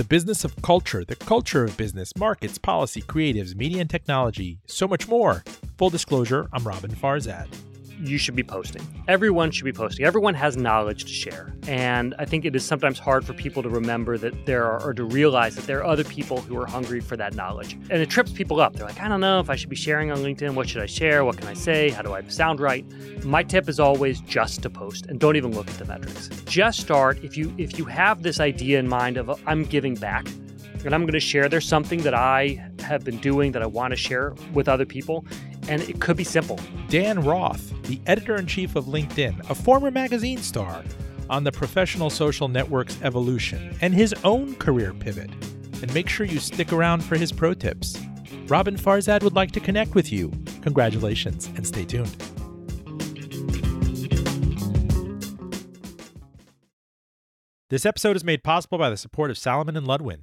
the business of culture, the culture of business, markets, policy, creatives, media and technology, so much more. Full disclosure, I'm Roben Farzad you should be posting. Everyone should be posting. Everyone has knowledge to share. And I think it is sometimes hard for people to remember that there are, or to realize that there are other people who are hungry for that knowledge. And it trips people up. They're like, I don't know if I should be sharing on LinkedIn. What should I share? What can I say? How do I sound right? My tip is always just to post and don't even look at the metrics. Just start if you if you have this idea in mind of I'm giving back and I'm going to share there's something that I have been doing that I want to share with other people and it could be simple. Dan Roth, the editor in chief of LinkedIn, a former magazine star, on the professional social network's evolution and his own career pivot. And make sure you stick around for his pro tips. Roben Farzad would like to connect with you. Congratulations and stay tuned. This episode is made possible by the support of Salomon and Ludwin,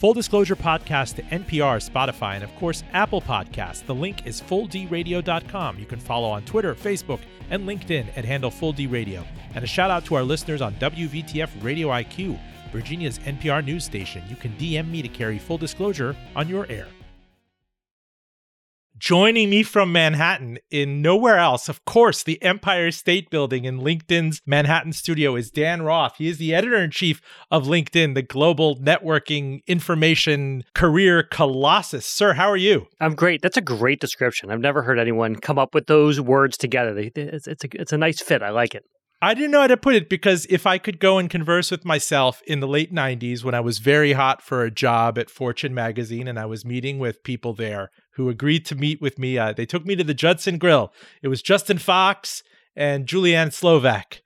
Full Disclosure Podcast to NPR, Spotify, and of course, Apple Podcasts. The link is fulldradio.com. You can follow on Twitter, Facebook, and LinkedIn at handle Full D Radio. And a shout out to our listeners on WVTF Radio IQ, Virginia's NPR news station. You can DM me to carry full disclosure on your air. Joining me from Manhattan in nowhere else, of course, the Empire State Building in LinkedIn's Manhattan studio is Dan Roth. He is the editor in chief of LinkedIn, the global networking information career colossus. Sir, how are you? I'm great. That's a great description. I've never heard anyone come up with those words together. It's, it's, a, it's a nice fit. I like it. I didn't know how to put it because if I could go and converse with myself in the late 90s when I was very hot for a job at Fortune magazine and I was meeting with people there who agreed to meet with me, uh, they took me to the Judson Grill. It was Justin Fox and Julianne Slovak.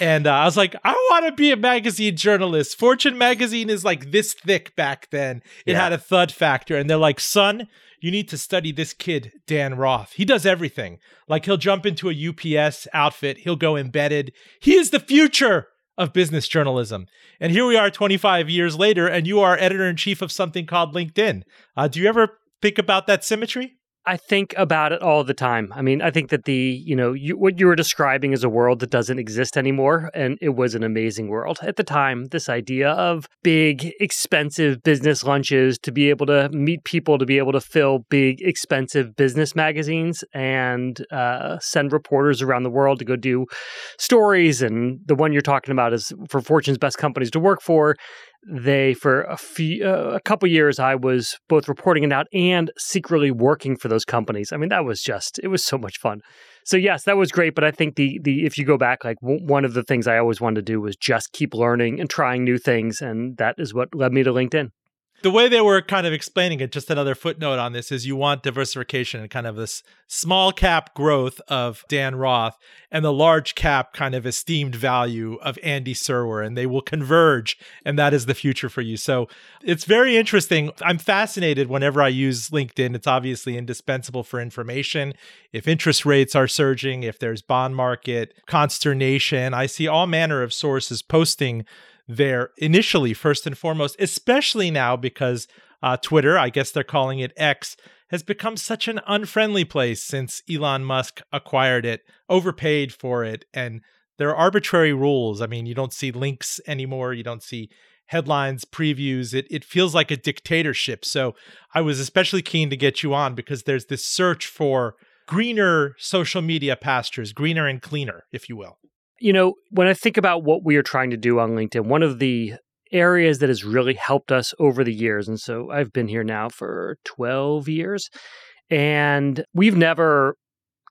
And uh, I was like, I want to be a magazine journalist. Fortune magazine is like this thick back then. It yeah. had a thud factor. And they're like, son, you need to study this kid, Dan Roth. He does everything. Like he'll jump into a UPS outfit, he'll go embedded. He is the future of business journalism. And here we are 25 years later, and you are editor in chief of something called LinkedIn. Uh, do you ever think about that symmetry? I think about it all the time. I mean, I think that the, you know, you, what you were describing is a world that doesn't exist anymore. And it was an amazing world. At the time, this idea of big, expensive business lunches to be able to meet people, to be able to fill big, expensive business magazines and uh, send reporters around the world to go do stories. And the one you're talking about is for Fortune's best companies to work for they for a few uh, a couple years I was both reporting it out and secretly working for those companies. I mean that was just it was so much fun. So yes, that was great, but I think the the if you go back like w- one of the things I always wanted to do was just keep learning and trying new things and that is what led me to LinkedIn the way they were kind of explaining it, just another footnote on this, is you want diversification and kind of this small cap growth of Dan Roth and the large cap kind of esteemed value of Andy Serwer, and they will converge, and that is the future for you. So it's very interesting. I'm fascinated whenever I use LinkedIn. It's obviously indispensable for information. If interest rates are surging, if there's bond market consternation, I see all manner of sources posting there initially, first and foremost, especially now because uh, Twitter, I guess they're calling it X, has become such an unfriendly place since Elon Musk acquired it, overpaid for it, and there are arbitrary rules. I mean, you don't see links anymore, you don't see headlines, previews. It it feels like a dictatorship. So I was especially keen to get you on because there's this search for greener social media pastures, greener and cleaner, if you will you know, when I think about what we are trying to do on LinkedIn, one of the areas that has really helped us over the years, and so I've been here now for 12 years, and we've never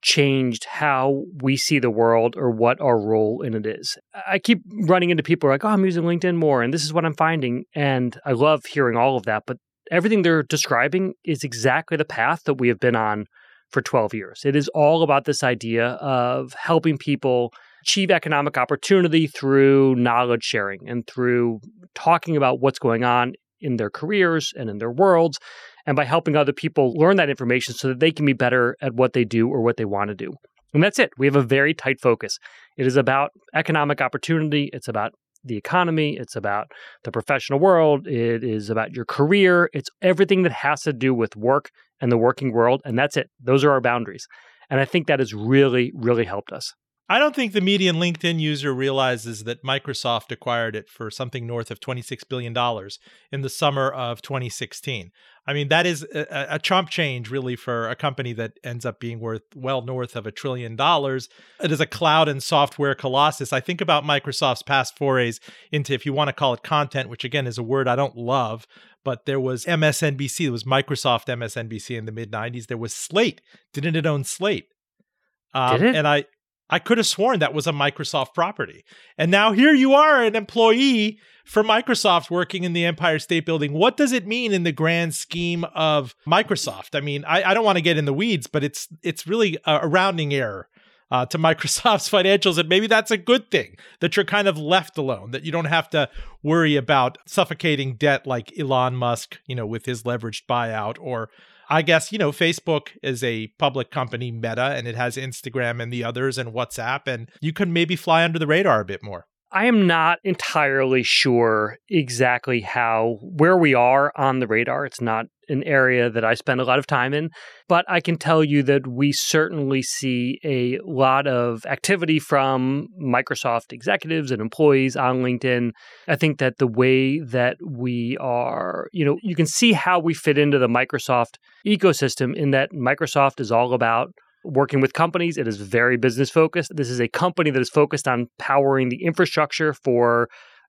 changed how we see the world or what our role in it is. I keep running into people like, oh, I'm using LinkedIn more, and this is what I'm finding. And I love hearing all of that, but everything they're describing is exactly the path that we have been on for 12 years. It is all about this idea of helping people achieve economic opportunity through knowledge sharing and through talking about what's going on in their careers and in their worlds, and by helping other people learn that information so that they can be better at what they do or what they want to do. And that's it. We have a very tight focus. It is about economic opportunity, it's about the economy, it's about the professional world, it is about your career, it's everything that has to do with work and the working world. And that's it. Those are our boundaries. And I think that has really, really helped us. I don't think the median LinkedIn user realizes that Microsoft acquired it for something north of $26 billion in the summer of 2016. I mean, that is a, a chump change, really, for a company that ends up being worth well north of a trillion dollars. It is a cloud and software colossus. I think about Microsoft's past forays into, if you want to call it content, which again is a word I don't love, but there was MSNBC, there was Microsoft MSNBC in the mid 90s. There was Slate. Didn't it own Slate? Um, Did it? And I, I could have sworn that was a Microsoft property. And now here you are, an employee for Microsoft working in the Empire State Building. What does it mean in the grand scheme of Microsoft? I mean, I, I don't want to get in the weeds, but it's it's really a, rounding error. Uh, to Microsoft's financials, and maybe that's a good thing that you're kind of left alone, that you don't have to worry about suffocating debt like Elon Musk, you know, with his leveraged buyout, or I guess, you know, Facebook is a public company, Meta, and it has Instagram and the others and WhatsApp, and you can maybe fly under the radar a bit more. I am not entirely sure exactly how where we are on the radar. It's not an area that I spend a lot of time in, but I can tell you that we certainly see a lot of activity from Microsoft executives and employees on LinkedIn. I think that the way that we are, you know, you can see how we fit into the Microsoft ecosystem in that Microsoft is all about working with companies. It is very business focused. This is a company that is focused on powering the infrastructure for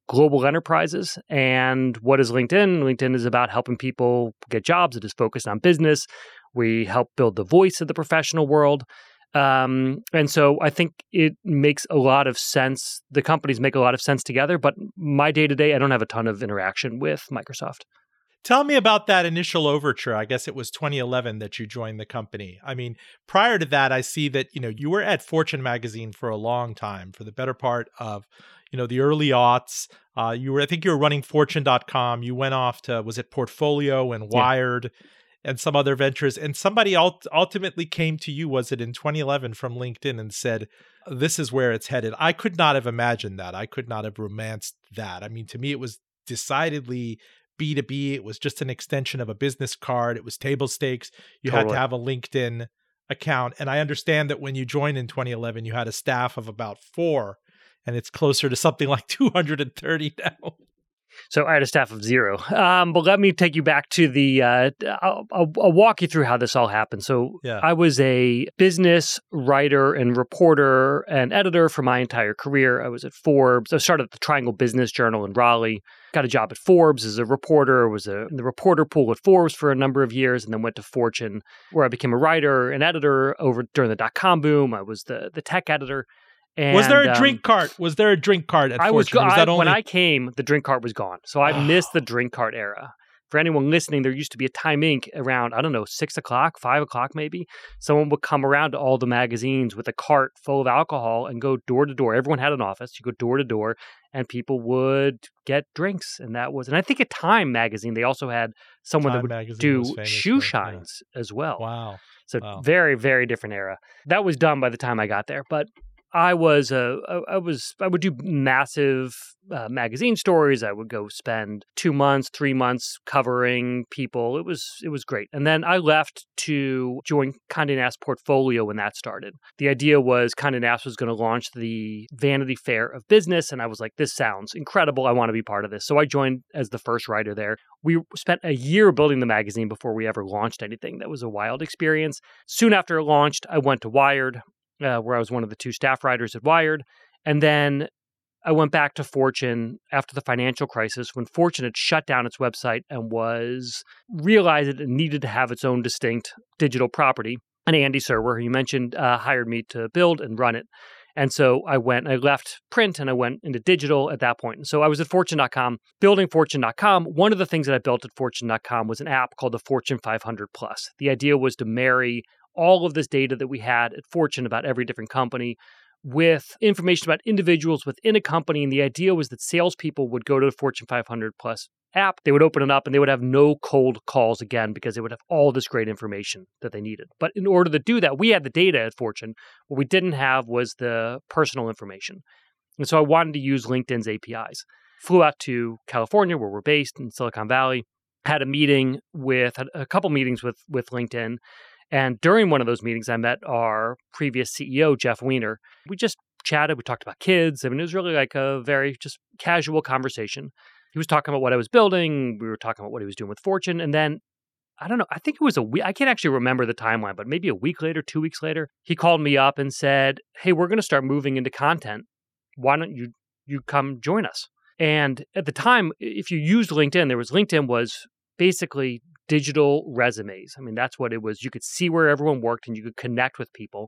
global enterprises. And what is LinkedIn? LinkedIn is about helping people get jobs. It is focused on business. We help build the voice of the professional world. Um, and so I think it makes a lot of sense. The companies make a lot of sense together, but my day to day, I don't have a ton of interaction with Microsoft. Tell me about that initial overture. I guess it was 2011 that you joined the company. I mean, prior to that, I see that, you know, you were at Fortune magazine for a long time, for the better part of, you know, the early aughts. Uh, you were, I think you were running fortune.com. You went off to, was it Portfolio and Wired yeah. and some other ventures. And somebody ult- ultimately came to you, was it in 2011 from LinkedIn and said, this is where it's headed. I could not have imagined that. I could not have romanced that. I mean, to me, it was decidedly B2B. It was just an extension of a business card. It was table stakes. You totally. had to have a LinkedIn account. And I understand that when you joined in 2011, you had a staff of about four, and it's closer to something like 230 now. So I had a staff of zero. Um, but let me take you back to the. Uh, I'll, I'll, I'll, walk you through how this all happened. So yeah. I was a business writer and reporter and editor for my entire career. I was at Forbes. I started at the Triangle Business Journal in Raleigh. Got a job at Forbes as a reporter. Was a, in the reporter pool at Forbes for a number of years, and then went to Fortune, where I became a writer and editor over during the dot com boom. I was the the tech editor. And, was there a drink um, cart? Was there a drink cart at I Fortune? Was, was I, only... When I came, the drink cart was gone. So I missed the drink cart era. For anyone listening, there used to be a Time Inc. around, I don't know, six o'clock, five o'clock maybe. Someone would come around to all the magazines with a cart full of alcohol and go door to door. Everyone had an office. You go door to door and people would get drinks. And that was, and I think at Time magazine, they also had someone Time that would do shoe shines yeah. as well. Wow. So wow. very, very different era. That was done by the time I got there. But I was a I was I would do massive uh, magazine stories. I would go spend two months, three months covering people. It was it was great. And then I left to join Condé Nast Portfolio when that started. The idea was Condé Nast was going to launch the Vanity Fair of business, and I was like, this sounds incredible. I want to be part of this. So I joined as the first writer there. We spent a year building the magazine before we ever launched anything. That was a wild experience. Soon after it launched, I went to Wired uh, where I was one of the two staff writers at Wired. And then I went back to Fortune after the financial crisis when Fortune had shut down its website and was realized it needed to have its own distinct digital property. And Andy Serwer, who you mentioned, uh, hired me to build and run it. And so I went, I left print and I went into digital at that point. And so I was at fortune.com, building fortune.com. One of the things that I built at fortune.com was an app called the Fortune 500 Plus. The idea was to marry all of this data that we had at Fortune about every different company with information about individuals within a company. And the idea was that salespeople would go to the Fortune 500 plus app, they would open it up and they would have no cold calls again because they would have all this great information that they needed. But in order to do that, we had the data at Fortune. What we didn't have was the personal information. And so I wanted to use LinkedIn's APIs. Flew out to California, where we're based in Silicon Valley, had a meeting with a couple meetings with with LinkedIn. And during one of those meetings, I met our previous CEO, Jeff Weiner. We just chatted. We talked about kids. I mean, it was really like a very just casual conversation. He was talking about what I was building. We were talking about what he was doing with Fortune. And then I don't know, I think it was a week. I can't actually remember the timeline, but maybe a week later, two weeks later, he called me up and said, Hey, we're going to start moving into content. Why don't you you come join us? And at the time, if you used LinkedIn, there was LinkedIn was basically digital resumes. I mean, that's what it was. You could see where everyone worked and you could connect with people.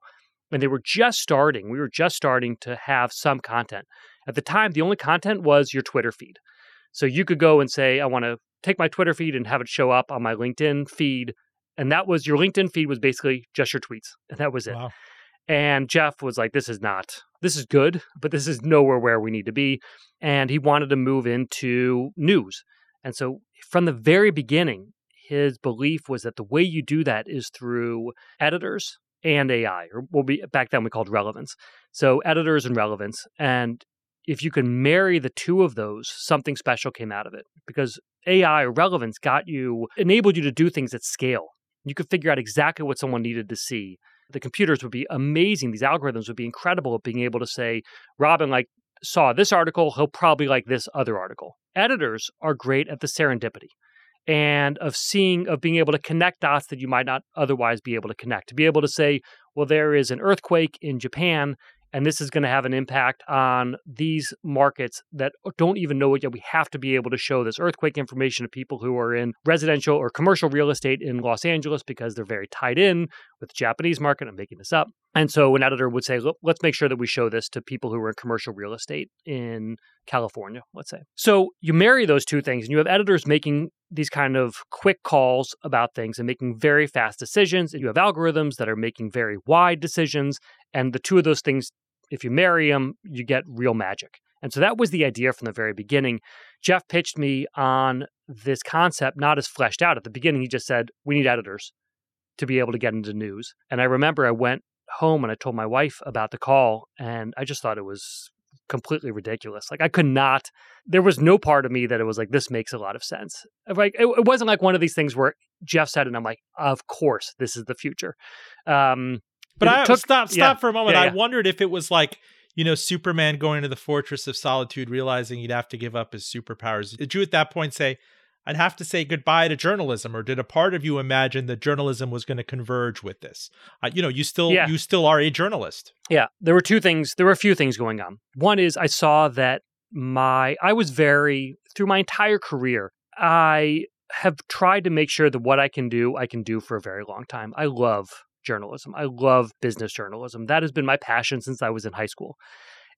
And they were just starting. We were just starting to have some content. At the time, the only content was your Twitter feed. So you could go and say, I want to take my Twitter feed and have it show up on my LinkedIn feed. And that was your LinkedIn feed was basically just your tweets. And that was it. Wow. And Jeff was like, this is not, this is good, but this is nowhere where we need to be. And he wanted to move into news. And so from the very beginning, his belief was that the way you do that is through editors and AI, or we back then we called relevance. So editors and relevance. And if you can marry the two of those, something special came out of it because AI or relevance got you, enabled you to do things at scale. You could figure out exactly what someone needed to see. The computers would be amazing. These algorithms would be incredible at being able to say, Roben, like, saw this article, he'll probably like this other article. Editors are great at the serendipity and of seeing, of being able to connect dots that you might not otherwise be able to connect. To be able to say, well, there is an earthquake in Japan and this is going to have an impact on these markets that don't even know it yet. We have to be able to show this earthquake information to people who are in residential or commercial real estate in Los Angeles because they're very tied in with the Japanese market. I'm making this up. And so an editor would say, let's make sure that we show this to people who are in commercial real estate in California, let's say. So you marry those two things and you have editors making these kind of quick calls about things and making very fast decisions. And you have algorithms that are making very wide decisions. And the two of those things if you marry them, you get real magic. And so that was the idea from the very beginning. Jeff pitched me on this concept, not as fleshed out. At the beginning, he just said, We need editors to be able to get into news. And I remember I went home and I told my wife about the call, and I just thought it was completely ridiculous. Like I could not. There was no part of me that it was like this makes a lot of sense. Like it, it wasn't like one of these things where Jeff said and I'm like, of course, this is the future. Um, but I took, stop stop yeah, for a moment. Yeah, yeah. I wondered if it was like you know Superman going to the Fortress of Solitude, realizing he'd have to give up his superpowers. Did you at that point say? I'd have to say goodbye to journalism, or did a part of you imagine that journalism was going to converge with this? Uh, you know, you still you still are a journalist. Yeah, there were two things. There were a few things going on. One is I saw that my I was very through my entire career. I have tried to make sure that what I can do, I can do for a very long time. I love journalism. I love business journalism. That has been my passion since I was in high school.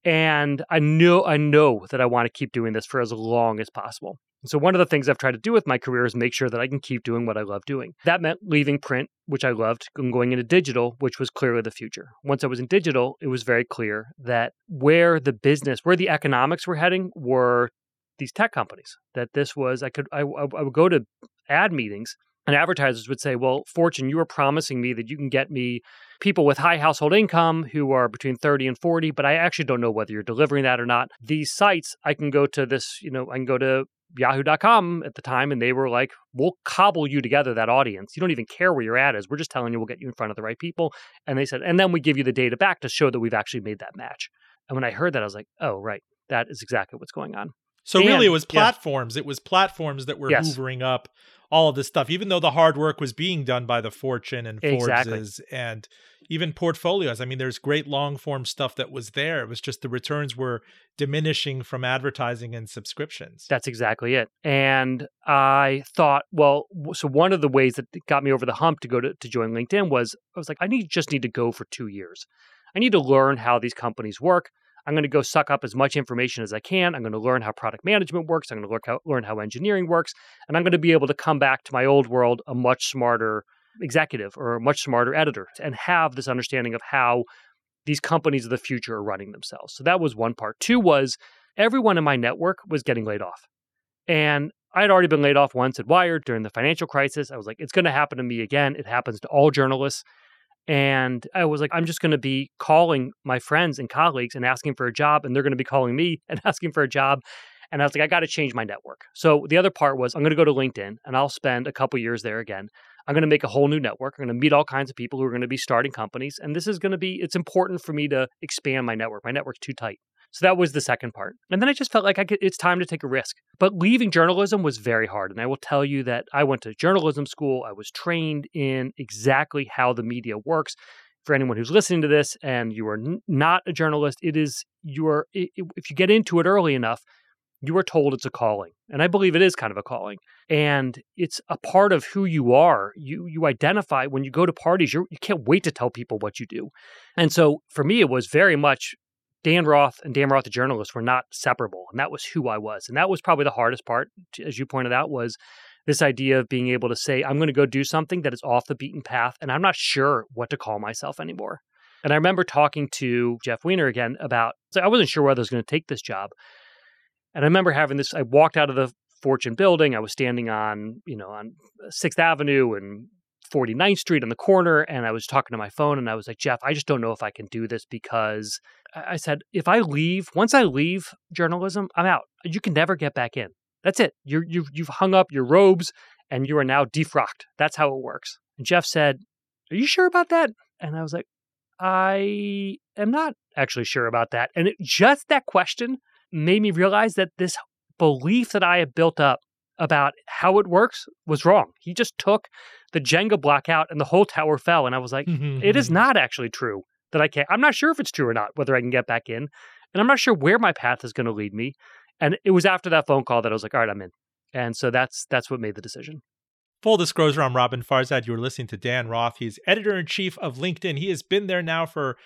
And I know I know that I want to keep doing this for as long as possible. So one of the things I've tried to do with my career is make sure that I can keep doing what I love doing. That meant leaving print, which I loved, and going into digital, which was clearly the future. Once I was in digital, it was very clear that where the business, where the economics were heading were these tech companies. That this was I could I, I would go to ad meetings and advertisers would say, Well, Fortune, you are promising me that you can get me people with high household income who are between 30 and 40, but I actually don't know whether you're delivering that or not. These sites, I can go to this, you know, I can go to yahoo.com at the time and they were like, We'll cobble you together that audience. You don't even care where your ad is. We're just telling you we'll get you in front of the right people. And they said, And then we give you the data back to show that we've actually made that match. And when I heard that, I was like, Oh, right. That is exactly what's going on. So and, really, it was platforms. Yeah. It was platforms that were yes. hoovering up all of this stuff, even though the hard work was being done by the Fortune and Forbes's exactly. and even portfolios. I mean, there's great long form stuff that was there. It was just the returns were diminishing from advertising and subscriptions. That's exactly it. And I thought, well, so one of the ways that got me over the hump to go to, to join LinkedIn was I was like, I need just need to go for two years. I need to learn how these companies work. I'm going to go suck up as much information as I can. I'm going to learn how product management works. I'm going to learn how, learn how engineering works. And I'm going to be able to come back to my old world a much smarter executive or a much smarter editor and have this understanding of how these companies of the future are running themselves. So that was one part. Two was everyone in my network was getting laid off. And I had already been laid off once at Wired during the financial crisis. I was like, it's going to happen to me again. It happens to all journalists. And I was like, I'm just going to be calling my friends and colleagues and asking for a job, and they're going to be calling me and asking for a job. And I was like, I got to change my network. So the other part was I'm going to go to LinkedIn and I'll spend a couple years there again. I'm going to make a whole new network. I'm going to meet all kinds of people who are going to be starting companies. And this is going to be, it's important for me to expand my network. My network's too tight. So that was the second part. And then I just felt like I could, it's time to take a risk. But leaving journalism was very hard. And I will tell you that I went to journalism school. I was trained in exactly how the media works. For anyone who's listening to this and you are n- not a journalist, it is you your, if you get into it early enough, you are told it's a calling and i believe it is kind of a calling and it's a part of who you are you you identify when you go to parties you're, you can't wait to tell people what you do and so for me it was very much dan roth and dan roth the journalist were not separable and that was who i was and that was probably the hardest part as you pointed out was this idea of being able to say i'm going to go do something that is off the beaten path and i'm not sure what to call myself anymore and i remember talking to jeff weiner again about so i wasn't sure whether i was going to take this job and I remember having this. I walked out of the Fortune building. I was standing on, you know, on Sixth Avenue and 49th Street on the corner, and I was talking to my phone, and I was like, Jeff, I just don't know if I can do this because I said, if I leave, once I leave journalism, I'm out. You can never get back in. That's it. you you've you've hung up your robes, and you are now defrocked. That's how it works. And Jeff said, Are you sure about that? And I was like, I am not actually sure about that. And it, just that question made me realize that this belief that I had built up about how it works was wrong. He just took the Jenga block out and the whole tower fell. And I was like, mm-hmm. it is mm-hmm. not actually true that I can't. I'm not sure if it's true or not, whether I can get back in. And I'm not sure where my path is going to lead me. And it was after that phone call that I was like, all right, I'm in. And so that's that's what made the decision. Full disclosure, I'm Roben Farzad. You're listening to Dan Roth. He's editor in chief of LinkedIn. He has been there now for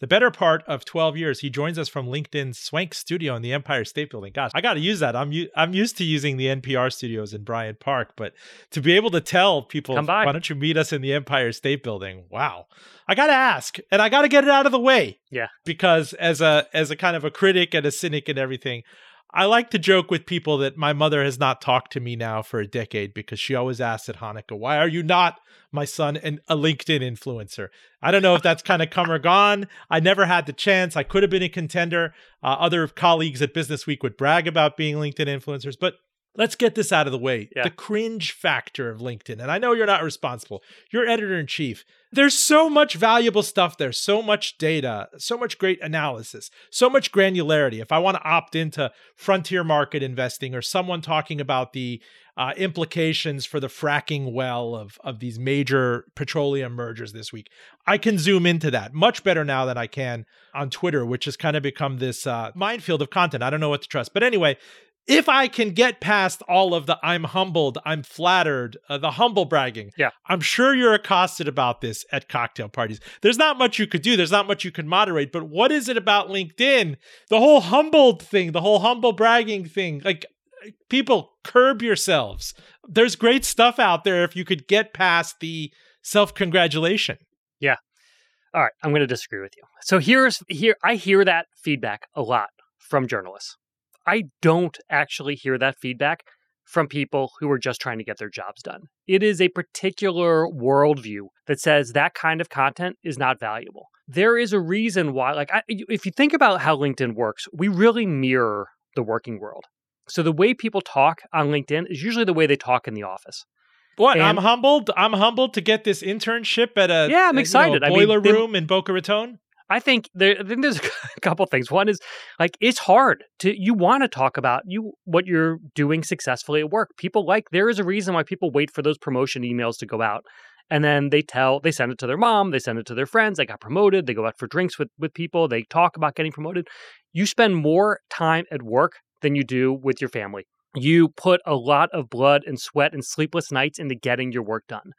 the better part of 12 years. He joins us from LinkedIn's Swank Studio in the Empire State Building. Gosh, I got to use that. I'm u- I'm used to using the NPR studios in Bryant Park, but to be able to tell people, why don't you meet us in the Empire State Building? Wow. I got to ask, and I got to get it out of the way. Yeah. Because as a as a kind of a critic and a cynic and everything, I like to joke with people that my mother has not talked to me now for a decade because she always asks at Hanukkah, "Why are you not my son and a LinkedIn influencer?" I don't know if that's kind of come or gone. I never had the chance. I could have been a contender. Uh, other colleagues at Business Week would brag about being LinkedIn influencers, but let's get this out of the way. Yeah. The cringe factor of LinkedIn. And I know you're not responsible. You're editor in chief. There's so much valuable stuff there, so much data, so much great analysis, so much granularity. If I want to opt into frontier market investing or someone talking about the uh, implications for the fracking well of, of these major petroleum mergers this week, I can zoom into that much better now than I can on Twitter, which has kind of become this uh, minefield of content. I don't know what to trust. But anyway, if I can get past all of the I'm humbled, I'm flattered, uh, the humble bragging, yeah. I'm sure you're accosted about this at cocktail parties. There's not much you could do, there's not much you can moderate, but what is it about LinkedIn? The whole humbled thing, the whole humble bragging thing, like people curb yourselves. There's great stuff out there if you could get past the self congratulation. Yeah. All right, I'm going to disagree with you. So here's here I hear that feedback a lot from journalists. I don't actually hear that feedback from people who are just trying to get their jobs done. It is a particular worldview that says that kind of content is not valuable. There is a reason why, like, I, if you think about how LinkedIn works, we really mirror the working world. So the way people talk on LinkedIn is usually the way they talk in the office. What? And, I'm humbled. I'm humbled to get this internship at a yeah. I'm excited. You know, boiler I mean, room they, in Boca Raton. I think there I think there's a couple things. One is like it's hard to you want to talk about you what you're doing successfully at work. People like there is a reason why people wait for those promotion emails to go out. And then they tell they send it to their mom, they send it to their friends, they got promoted, they go out for drinks with with people, they talk about getting promoted. You spend more time at work than you do with your family. You put a lot of blood and sweat and sleepless nights into getting your work done.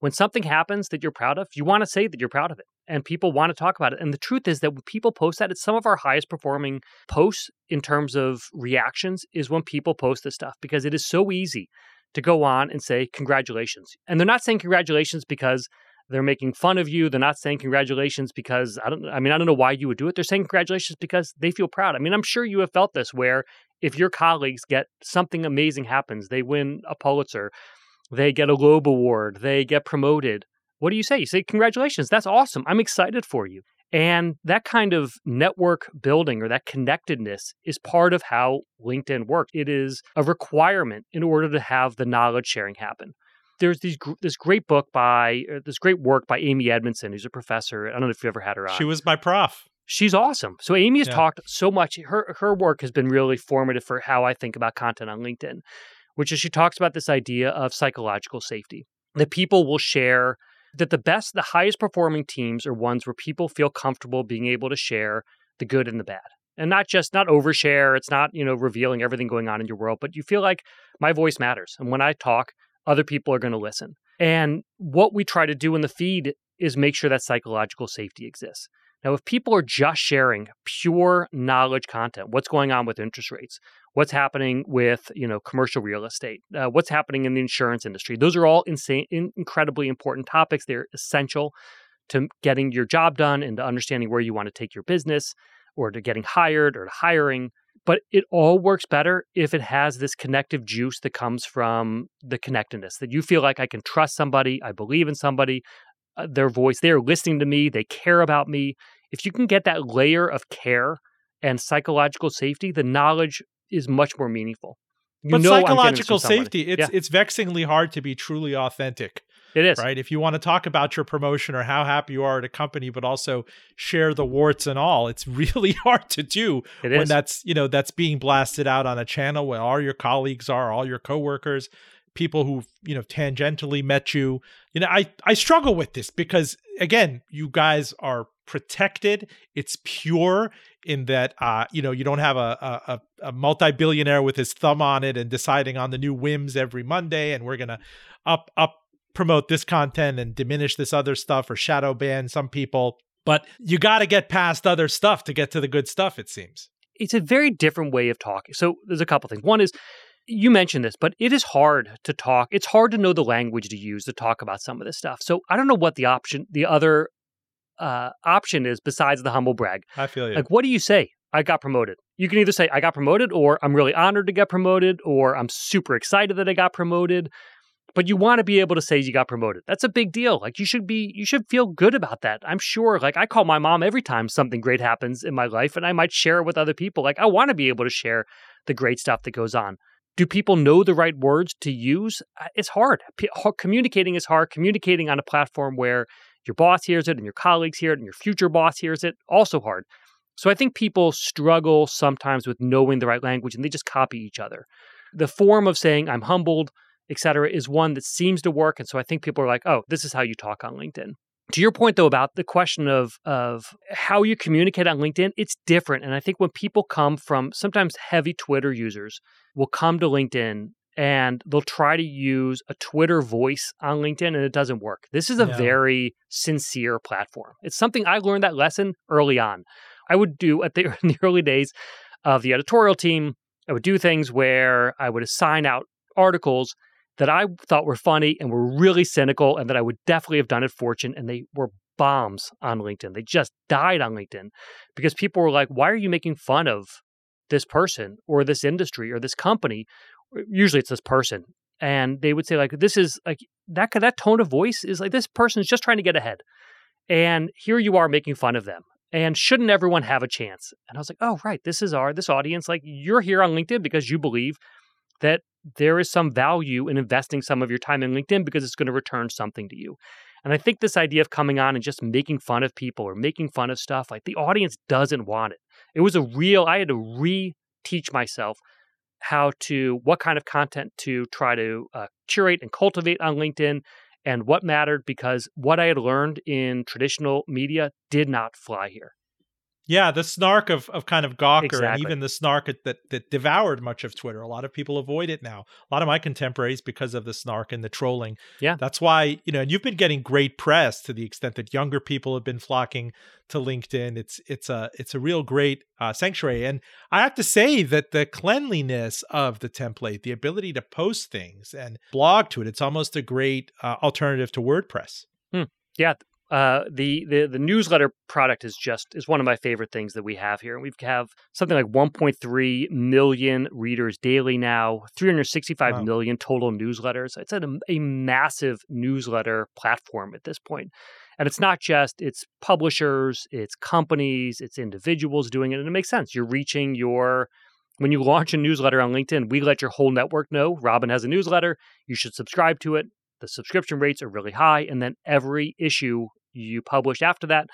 When something happens that you're proud of, you want to say that you're proud of it and people want to talk about it. And the truth is that when people post that, it's some of our highest performing posts in terms of reactions is when people post this stuff because it is so easy to go on and say congratulations. And they're not saying congratulations because They're making fun of you. They're not saying congratulations because I don't I mean I don't know why you would do it. They're saying congratulations because they feel proud. I mean, I'm sure you have felt this where if your colleagues get something amazing happens, they win a Pulitzer, they get a Loeb award, they get promoted. What do you say? You say congratulations. That's awesome. I'm excited for you. And that kind of network building or that connectedness is part of how LinkedIn works. It is a requirement in order to have the knowledge sharing happen. There's these, this great book by, uh, this great work by Amy Edmondson, who's a professor. I don't know if you ever had her on. She was my prof. She's awesome. So Amy has yeah. talked so much. Her her work has been really formative for how I think about content on LinkedIn, which is she talks about this idea of psychological safety. That people will share that the best, the highest performing teams are ones where people feel comfortable being able to share the good and the bad. And not just not overshare, it's not, you know, revealing everything going on in your world, but you feel like my voice matters. And when I talk, other people are going to listen. And what we try to do in the feed is make sure that psychological safety exists. Now, if people are just sharing pure knowledge content, what's going on with interest rates, what's happening with you know commercial real estate, uh, what's happening in the insurance industry, those are all insane, incredibly important topics. They're essential to getting your job done and to understanding where you want to take your business, or to getting hired, or to hiring. But it all works better if it has this connective juice that comes from the connectedness that you feel like I can trust somebody, I believe in somebody, uh, their voice. They're listening to me. They care about me. If you can get that layer of care and psychological safety, the knowledge is much more meaningful. You but psychological safety, it's yeah. it's vexingly hard to be truly authentic. It is. Right. If you want to talk about your promotion or how happy you are at a company, but also share the warts and all, it's really hard to do it when is. that's, you know, that's being blasted out on a channel where all your colleagues are, all your coworkers people who you know tangentially met you you know i i struggle with this because again you guys are protected. It's pure in that uh you know you don't have a a, a multi-billionaire with his thumb on it and deciding on the new whims every monday and we're gonna up up promote this content and diminish this other stuff or shadow ban some people. But you got to get past other stuff to get to the good stuff it seems. It's a very different way of talking. So there's a couple things. One is you mentioned this, but it is hard to talk. It's hard to know the language to use to talk about some of this stuff. So I don't know what the option, the other uh, option is besides the humble brag. I feel you. Like, what do you say? I got promoted. You can either say I got promoted, or I'm really honored to get promoted, or I'm super excited that I got promoted. But you want to be able to say you got promoted. That's a big deal. Like you should be, you should feel good about that. I'm sure. Like I call my mom every time something great happens in my life, and I might share it with other people. Like I want to be able to share the great stuff that goes on do people know the right words to use? Uh, it's hard. P- communicating is hard. Communicating on a platform where your boss hears it and your colleagues hear it and your future boss hears it, also hard. So I think people struggle sometimes with knowing the right language and they just copy each other. The form of saying I'm humbled, etc., is one that seems to work. And so I think people are like, oh, this is how you talk on LinkedIn. To your point though about the question of of how you communicate on LinkedIn, it's different. And I think when people come from sometimes heavy Twitter users will come to LinkedIn and they'll try to use a Twitter voice on LinkedIn and it doesn't work. This is a no. very sincere platform. It's something I learned that lesson early on. I would do at the in the early days of the editorial team, I would do things where I would assign out articles that I thought were funny and were really cynical and that I would definitely have done at Fortune. And they were bombs on LinkedIn. They just died on LinkedIn because people were like, why are you making fun of this person or this industry or this company? Usually it's this person. And they would say, like, this is like that, that tone of voice is like, this person is just trying to get ahead. And here you are making fun of them. And shouldn't everyone have a chance? And I was like, oh, right. This is our, this audience. Like, you're here on LinkedIn because you believe that there is some value in investing some of your time in LinkedIn because it's going to return something to you. And I think this idea of coming on and just making fun of people or making fun of stuff, like the audience doesn't want it. It was a real, I had to re-teach myself how to, what kind of content to try to uh, curate and cultivate on LinkedIn and what mattered because what I had learned in traditional media did not fly here. Yeah, the snark of, of kind of Gawker exactly. and even the snark that, that devoured much of Twitter. A lot of people avoid it now. A lot of my contemporaries because of the snark and the trolling. Yeah. That's why, you know, and you've been getting great press to the extent that younger people have been flocking to LinkedIn. It's it's a it's a real great uh, sanctuary. And I have to say that the cleanliness of the template, the ability to post things and blog to it, it's almost a great uh, alternative to WordPress. Hmm. Yeah, uh, the the the newsletter product is just is one of my favorite things that we have here. We have something like 1.3 million readers daily now, 365 wow. million total newsletters. It's a, a massive newsletter platform at this point. And it's not just it's publishers, it's companies, it's individuals doing it, and it makes sense. You're reaching your when you launch a newsletter on LinkedIn, we let your whole network know Roben has a newsletter. You should subscribe to it. The subscription rates are really high. And then every issue you publish after that,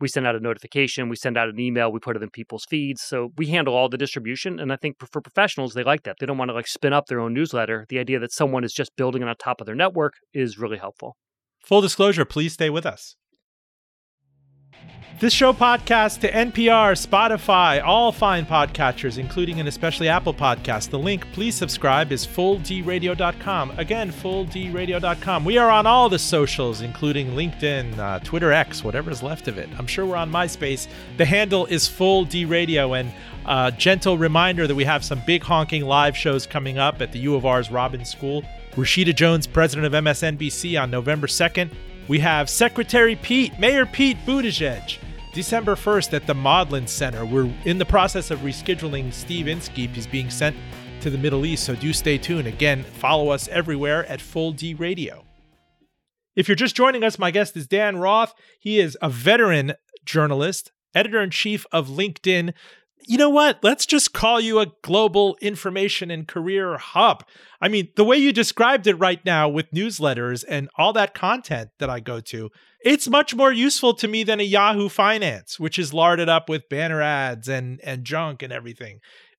we send out a notification, we send out an email, we put it in people's feeds. So we handle all the distribution. And I think for professionals, they like that. They don't want to like spin up their own newsletter. The idea that someone is just building it on top of their network is really helpful. Full disclosure, please stay with us. This show podcast to NPR, Spotify, all fine podcatchers, including and especially Apple Podcasts. The link, please subscribe, is fulldradio.com. Again, fulldradio.com. We are on all the socials, including LinkedIn, uh, Twitter X, whatever's left of it. I'm sure we're on MySpace. The handle is fulldradio. And uh, gentle reminder that we have some big honking live shows coming up at the U of R's Robins School. Rashida Jones, president of MSNBC, on November 2nd. We have Secretary Pete, Mayor Pete Buttigieg December 1st at the Modlin Center. We're in the process of rescheduling Steve Inskeep. He's being sent to the Middle East, so do stay tuned. Again, follow us everywhere at Full D Radio. If you're just joining us, my guest is Dan Roth. He is a veteran journalist, editor in chief of LinkedIn, you know what? Let's just call you a global information and career hub. I mean, the way you described it right now with newsletters and all that content that I go to, it's much more useful to me than a Yahoo Finance, which is larded up with banner ads and and junk and everything.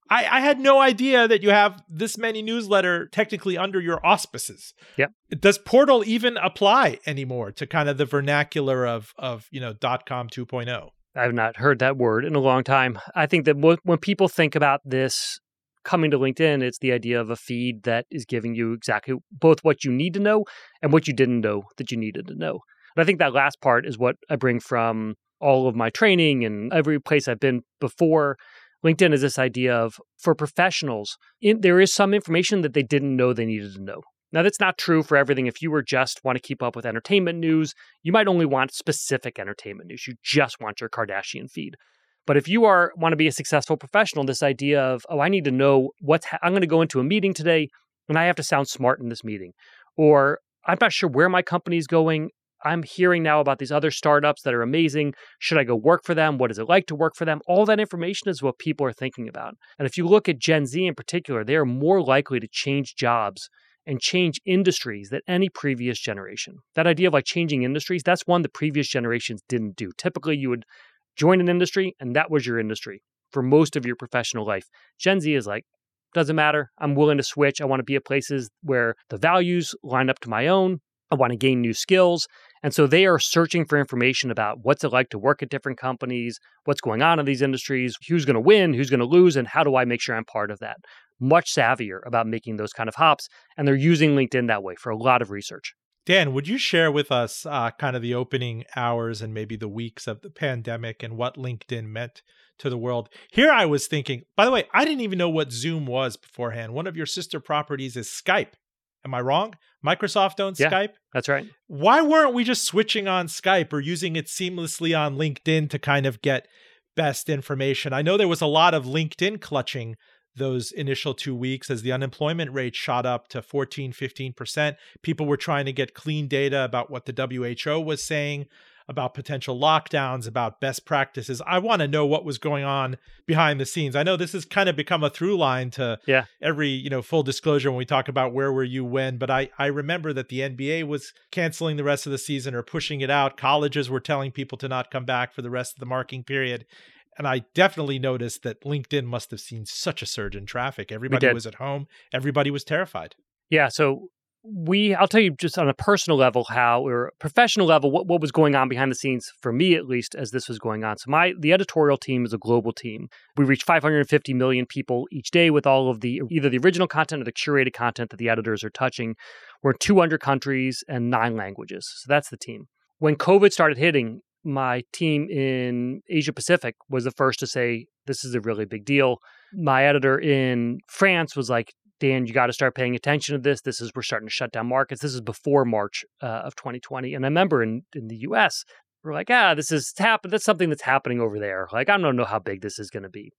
I, I had no idea that you have this many newsletter technically under your auspices. Yep. Does Portal even apply anymore to kind of the vernacular of of you know dot com 2.0? I've not heard that word in a long time. I think that when people think about this coming to LinkedIn, it's the idea of a feed that is giving you exactly both what you need to know and what you didn't know that you needed to know. And I think that last part is what I bring from all of my training and every place I've been before. LinkedIn is this idea of for professionals, in, there is some information that they didn't know they needed to know. Now, that's not true for everything. If you were just want to keep up with entertainment news, you might only want specific entertainment news. You just want your Kardashian feed. But if you are want to be a successful professional, this idea of, oh, I need to know what's, ha- I'm going to go into a meeting today and I have to sound smart in this meeting. Or I'm not sure where my company is going. I'm hearing now about these other startups that are amazing. Should I go work for them? What is it like to work for them? All that information is what people are thinking about. And if you look at Gen Z in particular, they are more likely to change jobs and change industries than any previous generation. That idea of like changing industries, that's one the previous generations didn't do. Typically, you would join an industry and that was your industry for most of your professional life. Gen Z is like, doesn't matter. I'm willing to switch. I want to be at places where the values line up to my own. I want to gain new skills. And so they are searching for information about what's it like to work at different companies, what's going on in these industries, who's going to win, who's going to lose, and how do I make sure I'm part of that much savvier about making those kind of hops. And they're using LinkedIn that way for a lot of research. Dan, would you share with us uh, kind of the opening hours and maybe the weeks of the pandemic and what LinkedIn meant to the world? Here I was thinking, by the way, I didn't even know what Zoom was beforehand. One of your sister properties is Skype. Am I wrong? Microsoft owns yeah, Skype? That's right. Why weren't we just switching on Skype or using it seamlessly on LinkedIn to kind of get best information? I know there was a lot of LinkedIn clutching those initial two weeks as the unemployment rate shot up to 14, 15%. People were trying to get clean data about what the WHO was saying about potential lockdowns, about best practices. I want to know what was going on behind the scenes. I know this has kind of become a through line to yeah. every, you know, full disclosure when we talk about where were you when, but I I remember that the NBA was canceling the rest of the season or pushing it out. Colleges were telling people to not come back for the rest of the marking period and I definitely noticed that LinkedIn must have seen such a surge in traffic. Everybody was at home. Everybody was terrified. Yeah. So we, I'll tell you just on a personal level how, or professional level, what, what was going on behind the scenes for me at least as this was going on. So my, the editorial team is a global team. We reach 550 million people each day with all of the, either the original content or the curated content that the editors are touching. We're in 200 countries and nine languages. So that's the team. When COVID started hitting, my team in Asia Pacific was the first to say this is a really big deal. My editor in France was like, Dan, you got to start paying attention to this. This is, we're starting to shut down markets. This is before March uh, of 2020. And I remember in, in the US, we're like, ah, this is happening. That's something that's happening over there. Like, I don't know how big this is going to be.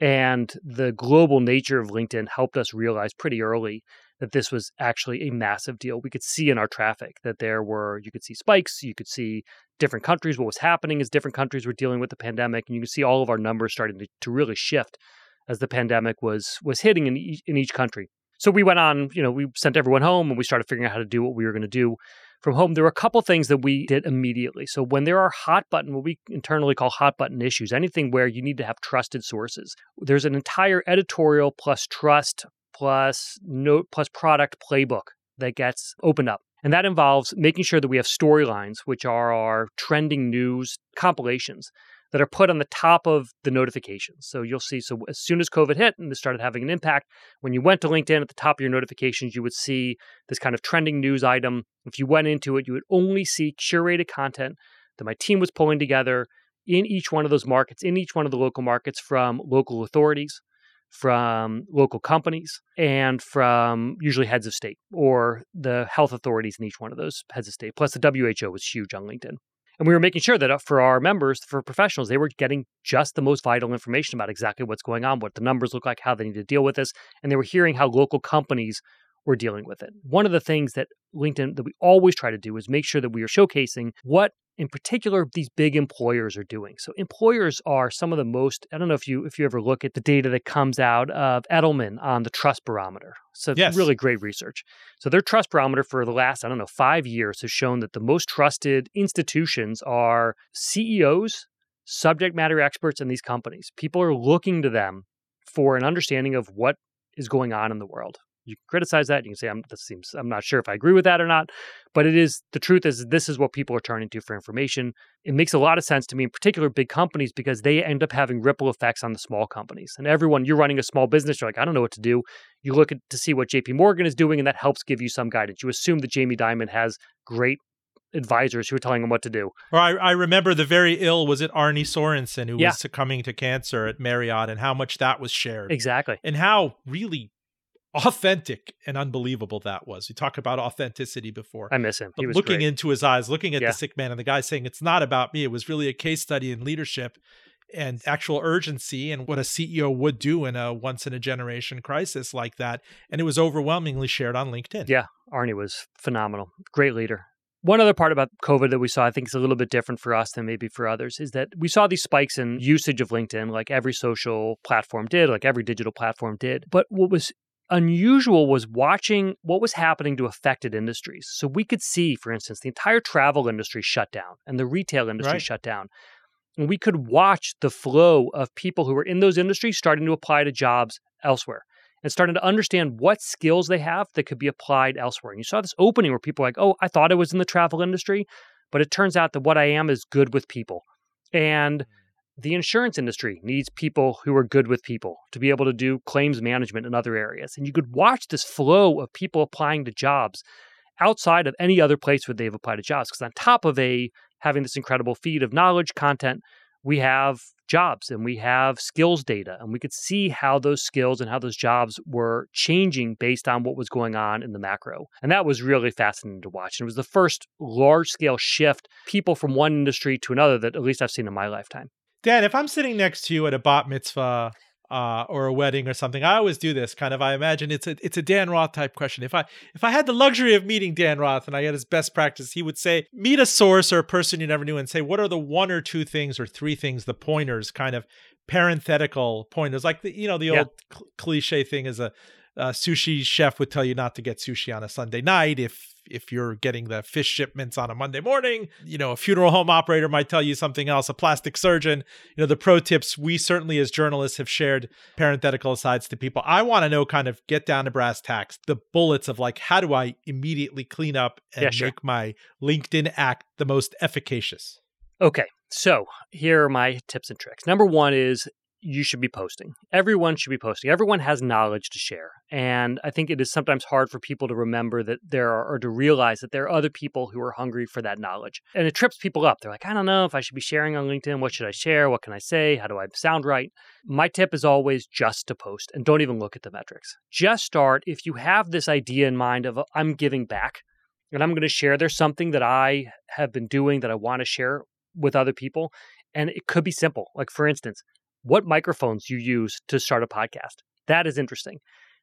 And the global nature of LinkedIn helped us realize pretty early that this was actually a massive deal. We could see in our traffic that there were, you could see spikes, you could see different countries, what was happening as different countries were dealing with the pandemic. And you can see all of our numbers starting to, to really shift as the pandemic was was hitting in each, in each country. So we went on, you know, we sent everyone home and we started figuring out how to do what we were going to do from home. There were a couple things that we did immediately. So when there are hot button, what we internally call hot button issues, anything where you need to have trusted sources, there's an entire editorial plus trust plus note plus product playbook that gets opened up. And that involves making sure that we have storylines, which are our trending news compilations that are put on the top of the notifications. So you'll see, so as soon as COVID hit and this started having an impact, when you went to LinkedIn at the top of your notifications, you would see this kind of trending news item. If you went into it, you would only see curated content that my team was pulling together in each one of those markets, in each one of the local markets from local authorities, from local companies, and from usually heads of state or the health authorities in each one of those heads of state. Plus, the WHO was huge on LinkedIn. And we were making sure that uh, for our members, for professionals, they were getting just the most vital information about exactly what's going on, what the numbers look like, how they need to deal with this. And they were hearing how local companies were dealing with it. One of the things that LinkedIn that we always try to do is make sure that we are showcasing what in particular these big employers are doing. So employers are some of the most I don't know if you if you ever look at the data that comes out of Edelman on the trust barometer. So yes. really great research. So their trust barometer for the last I don't know 5 years has shown that the most trusted institutions are CEOs, subject matter experts in these companies. People are looking to them for an understanding of what is going on in the world you can criticize that. You can say, I'm, this seems, I'm not sure if I agree with that or not. But it is, the truth is, this is what people are turning to for information. It makes a lot of sense to me, in particular, big companies, because they end up having ripple effects on the small companies. And everyone, you're running a small business, you're like, I don't know what to do. You look at to see what JP Morgan is doing, and that helps give you some guidance. You assume that Jamie Dimon has great advisors who are telling him what to do. Or I, I remember the very ill was it Arne Sorenson who yeah. was succumbing to cancer at Marriott and how much that was shared. Exactly. And how really authentic and unbelievable that was. We talked about authenticity before. I miss him. He was looking great. into his eyes, looking at yeah. the sick man, and the guy saying, It's not about me. It was really a case study in leadership and actual urgency and what a CEO would do in a once in a generation crisis like that. And it was overwhelmingly shared on LinkedIn. Yeah. Arne was phenomenal. Great leader. One other part about COVID that we saw, I think is a little bit different for us than maybe for others, is that we saw these spikes in usage of LinkedIn, like every social platform did, like every digital platform did. But what was unusual was watching what was happening to affected industries. So we could see, for instance, the entire travel industry shut down and the retail industry right. shut down. And we could watch the flow of people who were in those industries starting to apply to jobs elsewhere and starting to understand what skills they have that could be applied elsewhere. And you saw this opening where people were like, oh, I thought I was in the travel industry, but it turns out that what I am is good with people. And the insurance industry needs people who are good with people to be able to do claims management in other areas. And you could watch this flow of people applying to jobs outside of any other place where they've applied to jobs. Because on top of a having this incredible feed of knowledge content, we have jobs and we have skills data, and we could see how those skills and how those jobs were changing based on what was going on in the macro. And that was really fascinating to watch. And it was the first large scale shift people from one industry to another that at least I've seen in my lifetime. Dan, if I'm sitting next to you at a bat mitzvah uh, or a wedding or something, I always do this kind of. I imagine it's a it's a Dan Roth type question. If I if I had the luxury of meeting Dan Roth and I had his best practice, he would say, meet a source or a person you never knew and say, what are the one or two things or three things, the pointers, kind of parenthetical pointers, like the you know the yeah. old cl- cliche thing is a, a sushi chef would tell you not to get sushi on a Sunday night if if you're getting the fish shipments on a Monday morning. You know, a funeral home operator might tell you something else, a plastic surgeon. You know, the pro tips we certainly as journalists have shared parenthetical asides to people. I want to know kind of get down to brass tacks, the bullets of like, how do I immediately clean up and yeah, sure. make my LinkedIn act the most efficacious? Okay. So here are my tips and tricks. Number one is you should be posting. Everyone should be posting. Everyone has knowledge to share. And I think it is sometimes hard for people to remember that there are, or to realize that there are other people who are hungry for that knowledge. And it trips people up. They're like, I don't know if I should be sharing on LinkedIn. What should I share? What can I say? How do I sound right? My tip is always just to post and don't even look at the metrics. Just start. If you have this idea in mind of, I'm giving back and I'm going to share, there's something that I have been doing that I want to share with other people. And it could be simple. Like, for instance, what microphones you use to start a podcast. That is interesting.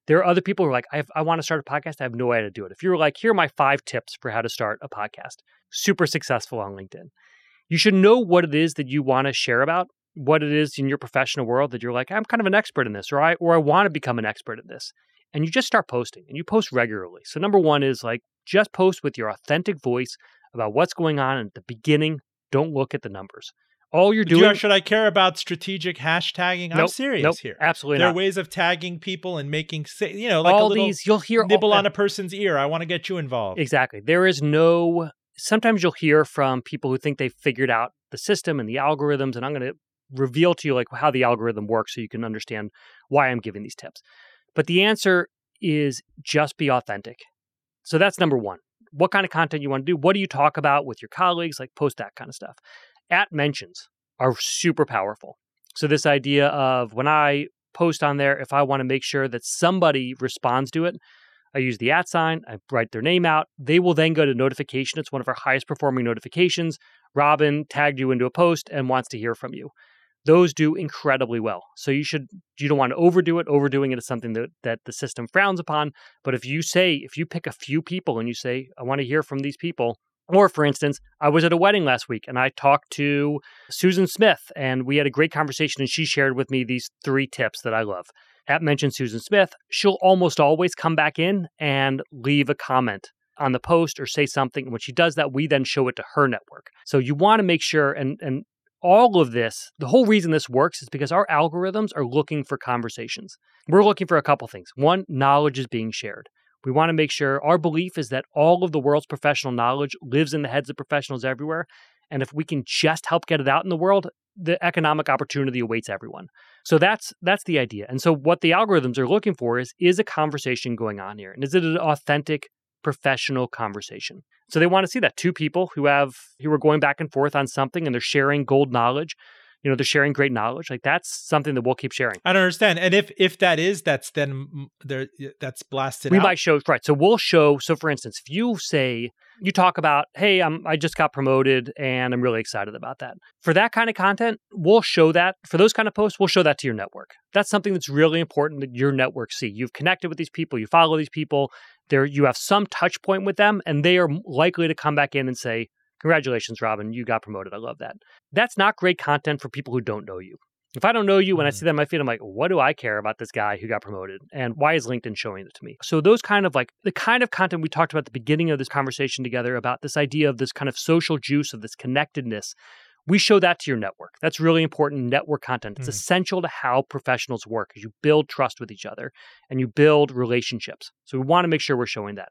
There are other people who are like, I, have, I want to start a podcast. I have no idea how to do it. If you're like, here are my five tips for how to start a podcast, super successful on LinkedIn. You should know what it is that you want to share about, what it is in your professional world that you're like, I'm kind of an expert in this, or I or I want to become an expert in this. And you just start posting and you post regularly. So number one is like just post with your authentic voice about what's going on at the beginning. Don't look at the numbers. All you're doing. should I care about strategic hashtagging? Nope, I'm serious nope, here. Absolutely not. there not. are ways of tagging people and making, you know, like all a little these you'll hear nibble all, on a person's ear. I want to get you involved. Exactly. There is no. Sometimes you'll hear from people who think they've figured out the system and the algorithms, and I'm going to reveal to you like how the algorithm works so you can understand why I'm giving these tips. But the answer is just be authentic. So that's number one. What kind of content you want to do? What do you talk about with your colleagues? Like post that kind of stuff. At mentions are super powerful. So this idea of when I post on there, if I want to make sure that somebody responds to it, I use the at sign, I write their name out. They will then go to notification. It's one of our highest performing notifications. Roben tagged you into a post and wants to hear from you. Those do incredibly well. So you should you don't want to overdo it. Overdoing it is something that, that the system frowns upon. But if you say, if you pick a few people and you say, I want to hear from these people, or, for instance, I was at a wedding last week and I talked to Susan Smith and we had a great conversation and she shared with me these three tips that I love. At mention Susan Smith, she'll almost always come back in and leave a comment on the post or say something. And when she does that, we then show it to her network. So you want to make sure, and, and all of this, the whole reason this works is because our algorithms are looking for conversations. We're looking for a couple things. One, knowledge is being shared. We want to make sure our belief is that all of the world's professional knowledge lives in the heads of professionals everywhere. And if we can just help get it out in the world, the economic opportunity awaits everyone. So that's that's the idea. And so what the algorithms are looking for is is a conversation going on here? And is it an authentic professional conversation? So they want to see that two people who have who are going back and forth on something and they're sharing gold knowledge you know they're sharing great knowledge like that's something that we'll keep sharing. I don't understand. And if if that is that's then there that's blasted we out. might show right so we'll show so for instance if you say you talk about hey i'm i just got promoted and i'm really excited about that. For that kind of content we'll show that for those kind of posts we'll show that to your network. That's something that's really important that your network see. You've connected with these people you follow these people there you have some touch point with them and they are likely to come back in and say Congratulations, Roben. You got promoted. I love that. That's not great content for people who don't know you. If I don't know you, when I mm. see that in my feed, I'm like, what do I care about this guy who got promoted? And why is LinkedIn showing it to me? So, those kind of like the kind of content we talked about at the beginning of this conversation together about this idea of this kind of social juice, of this connectedness, we show that to your network. That's really important network content. It's mm. essential to how professionals work you build trust with each other and you build relationships. So, we want to make sure we're showing that.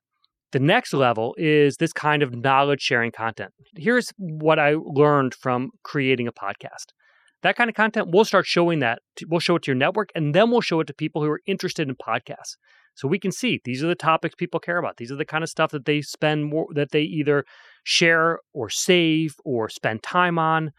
The next level is this kind of knowledge sharing content. Here's what I learned from creating a podcast. That kind of content, we'll start showing that. We'll show it to your network, and then we'll show it to people who are interested in podcasts. So we can see these are the topics people care about. These are the kind of stuff that they spend more, that they either share or save or spend time on.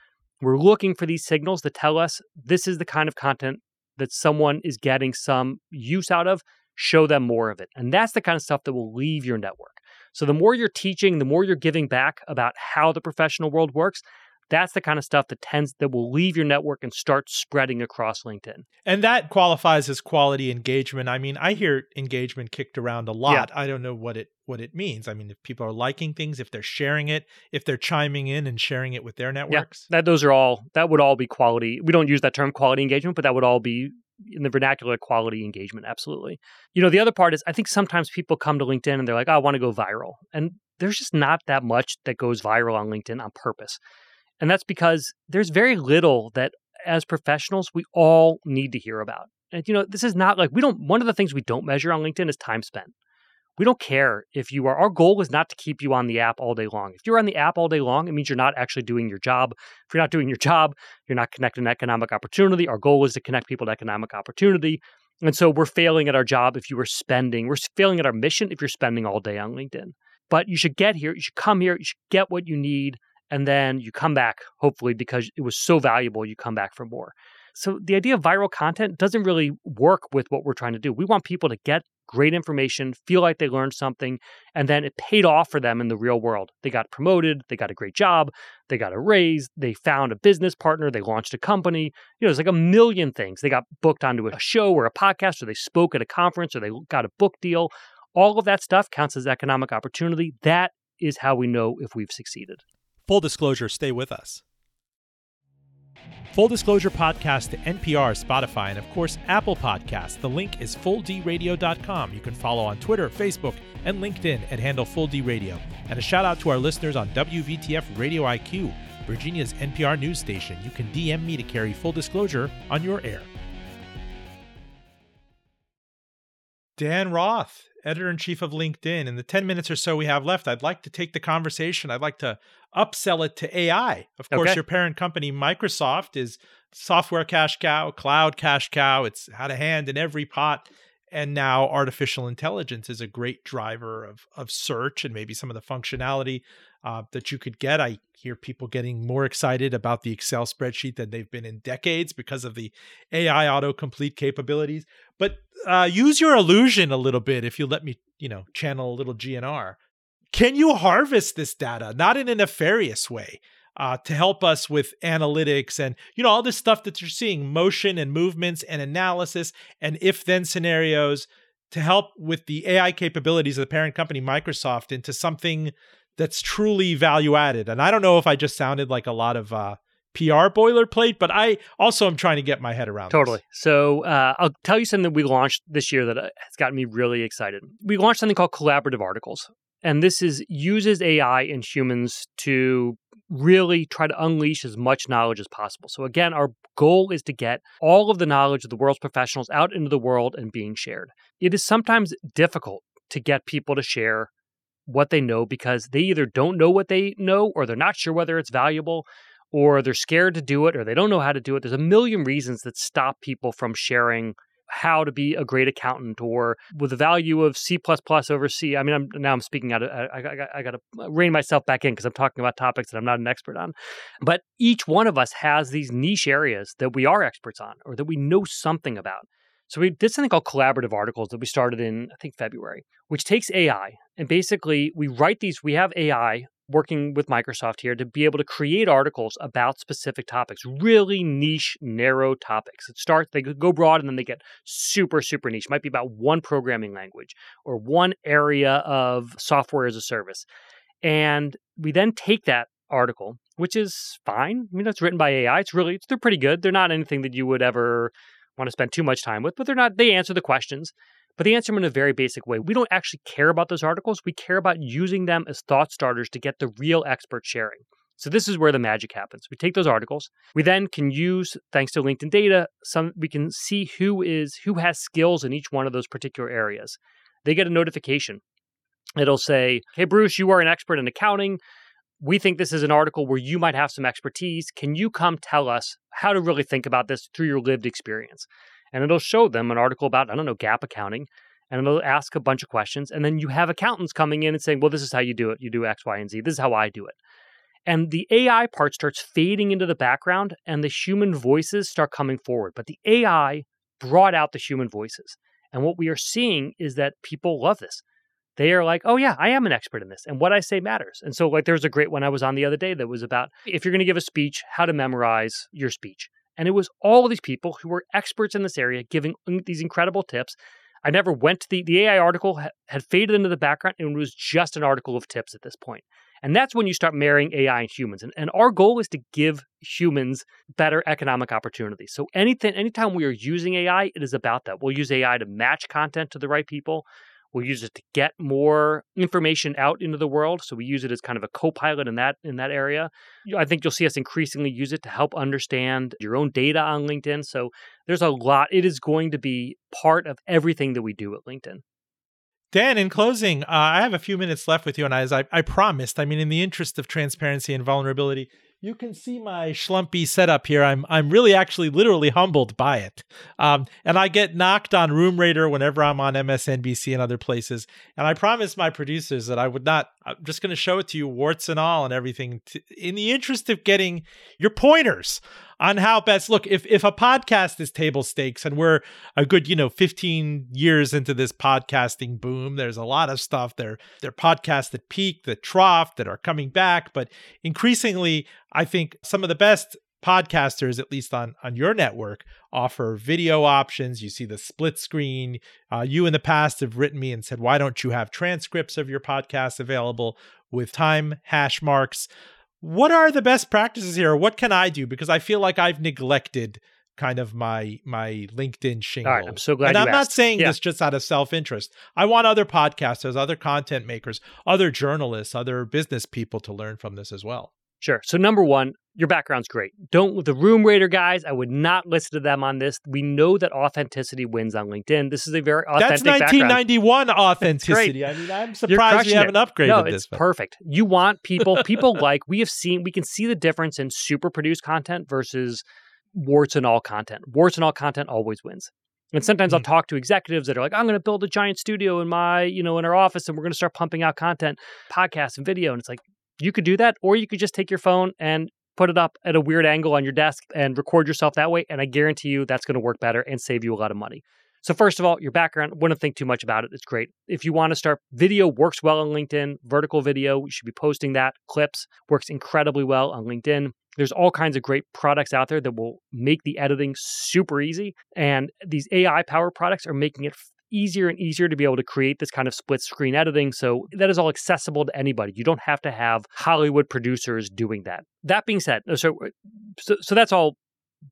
We're looking for these signals that tell us this is the kind of content that someone is getting some use out of show them more of it. And that's the kind of stuff that will leave your network. So the more you're teaching, the more you're giving back about how the professional world works, that's the kind of stuff that tends that will leave your network and start spreading across LinkedIn. And that qualifies as quality engagement. I mean, I hear engagement kicked around a lot. Yeah. I don't know what it what it means. I mean, if people are liking things, if they're sharing it, if they're chiming in and sharing it with their networks. Yeah, that those are all that would all be quality. We don't use that term quality engagement, but that would all be in the vernacular quality engagement absolutely. You know the other part is i think sometimes people come to linkedin and they're like oh, i want to go viral and there's just not that much that goes viral on linkedin on purpose and that's because there's very little that as professionals we all need to hear about and you know this is not like we don't one of the things we don't measure on linkedin is time spent We don't care if you are, our goal is not to keep you on the app all day long. If you're on the app all day long, it means you're not actually doing your job. If you're not doing your job, you're not connecting to economic opportunity. Our goal is to connect people to economic opportunity. And so we're failing at our job if you were spending, we're failing at our mission if you're spending all day on LinkedIn. But you should get here, you should come here, you should get what you need, and then you come back, hopefully, because it was so valuable, you come back for more. So the idea of viral content doesn't really work with what we're trying to do. We want people to get great information, feel like they learned something, and then it paid off for them in the real world. They got promoted, they got a great job, they got a raise, they found a business partner, they launched a company. You know, it's like a million things. They got booked onto a show or a podcast, or they spoke at a conference, or they got a book deal. All of that stuff counts as economic opportunity. That is how we know if we've succeeded. Full disclosure, stay with us. Full Disclosure Podcast to NPR, Spotify, and of course, Apple Podcasts. The link is fulldradio.com. You can follow on Twitter, Facebook, and LinkedIn at handle Full D Radio. And a shout out to our listeners on WVTF Radio IQ, Virginia's NPR news station. You can DM me to carry full disclosure on your air. Dan Roth, editor in chief of LinkedIn. In the 10 minutes or so we have left, I'd like to take the conversation. I'd like to upsell it to AI. Of course, Okay. your parent company, Microsoft, is software cash cow, cloud cash cow. It's had a hand in every pot. And now artificial intelligence is a great driver of, of search and maybe some of the functionality uh, that you could get. I hear people getting more excited about the Excel spreadsheet than they've been in decades because of the AI autocomplete capabilities. But uh, use your illusion a little bit if you let me, you know, channel a little GNR. Can you harvest this data, not in a nefarious way, uh, to help us with analytics and you know all this stuff that you're seeing, motion and movements and analysis and if-then scenarios, to help with the AI capabilities of the parent company Microsoft into something that's truly value added? And I don't know if I just sounded like a lot of uh, PR boilerplate, but I also am trying to get my head around. this. Totally. So uh, I'll tell you something that we launched this year that uh, has gotten me really excited. We launched something called collaborative articles, and this is uses AI and humans to really try to unleash as much knowledge as possible. So again, our goal is to get all of the knowledge of the world's professionals out into the world and being shared. It is sometimes difficult to get people to share what they know because they either don't know what they know or they're not sure whether it's valuable or they're scared to do it or they don't know how to do it. There's a million reasons that stop people from sharing how to be a great accountant or with the value of C++ over C. I mean, I'm, now I'm speaking out of, I, I, I got to rein myself back in because I'm talking about topics that I'm not an expert on. But each one of us has these niche areas that we are experts on or that we know something about. So we did something called collaborative articles that we started in, I think, February, which takes AI and basically we write these, we have AI working with Microsoft here to be able to create articles about specific topics, really niche, narrow topics. It starts, they go broad and then they get super, super niche. Might be about one programming language or one area of software as a service. And we then take that article, which is fine. I mean, it's written by AI. It's really, they're pretty good. They're not anything that you would ever want to spend too much time with, but they're not, they answer the questions but they answer them in a very basic way. We don't actually care about those articles. We care about using them as thought starters to get the real expert sharing. So this is where the magic happens. We take those articles. We then can use, thanks to LinkedIn data, some we can see who is who has skills in each one of those particular areas. They get a notification. It'll say, "Hey Bruce, you are an expert in accounting. We think this is an article where you might have some expertise. Can you come tell us how to really think about this through your lived experience?" And it'll show them an article about, I don't know, GAAP accounting, and it'll ask a bunch of questions. And then you have accountants coming in and saying, well, this is how you do it. You do X, Y, and Z. This is how I do it. And the AI part starts fading into the background, and the human voices start coming forward. But the AI brought out the human voices. And what we are seeing is that people love this. They are like, oh, yeah, I am an expert in this. And what I say matters. And so, like, there was a great one I was on the other day that was about if you're going to give a speech, how to memorize your speech. And it was all of these people who were experts in this area giving these incredible tips. I never went to the, the AI article had faded into the background and it was just an article of tips at this point. And that's when you start marrying AI and humans. And, and our goal is to give humans better economic opportunities. So anything, anytime we are using AI, it is about that. We'll use AI to match content to the right people. We'll use it to get more information out into the world. So we use it as kind of a co-pilot in that in that area. I think you'll see us increasingly use it to help understand your own data on LinkedIn. So there's a lot. It is going to be part of everything that we do at LinkedIn. Dan, in closing, uh, I have a few minutes left with you, and as I, I promised, I mean, in the interest of transparency and vulnerability, you can see my schlumpy setup here. I'm I'm really actually literally humbled by it. Um, and I get knocked on Room Rater whenever I'm on MSNBC and other places. And I promised my producers that I would not. I'm just going to show it to you, warts and all, and everything, to, in the interest of getting your pointers on how best look if if a podcast is table stakes and we're a good you know 15 years into this podcasting boom there's a lot of stuff. There there podcasts that peak that trough that are coming back. But increasingly i think some of the best podcasters at least on on your network offer video options. You see the split screen. Uh, you in the past have written me and said why don't you have transcripts of your podcast available with time hash marks what are the best practices here? What can I do? Because I feel like I've neglected kind of my my LinkedIn shingle. All right, I'm so glad. And I'm asked. not saying yeah. this just out of self interest. I want other podcasters, other content makers, other journalists, other business people to learn from this as well. Sure. So number one, your background's great. Don't the Room Rater guys. I would not listen to them on this. We know that authenticity wins on LinkedIn. This is a very authentic. That's 1991 authenticity. I mean, I'm surprised you haven't upgraded no, this. it's perfect. You want people. People like we have seen. We can see the difference in super produced content versus warts and all content. Warts and all content always wins. And sometimes mm-hmm. I'll talk to executives that are like, I'm going to build a giant studio in my, you know, in our office and we're going to start pumping out content, podcasts and video. And it's like, you could do that, or you could just take your phone and put it up at a weird angle on your desk and record yourself that way. And I guarantee you that's going to work better and save you a lot of money. So, first of all, your background, wouldn't think too much about it. It's great. If you want to start, video works well on LinkedIn, vertical video, you should be posting that. Clips works incredibly well on LinkedIn. There's all kinds of great products out there that will make the editing super easy. And these AI power products are making it easier and easier to be able to create this kind of split screen editing. So that is all accessible to anybody. You don't have to have Hollywood producers doing that. That being said, so uh, so, so that's all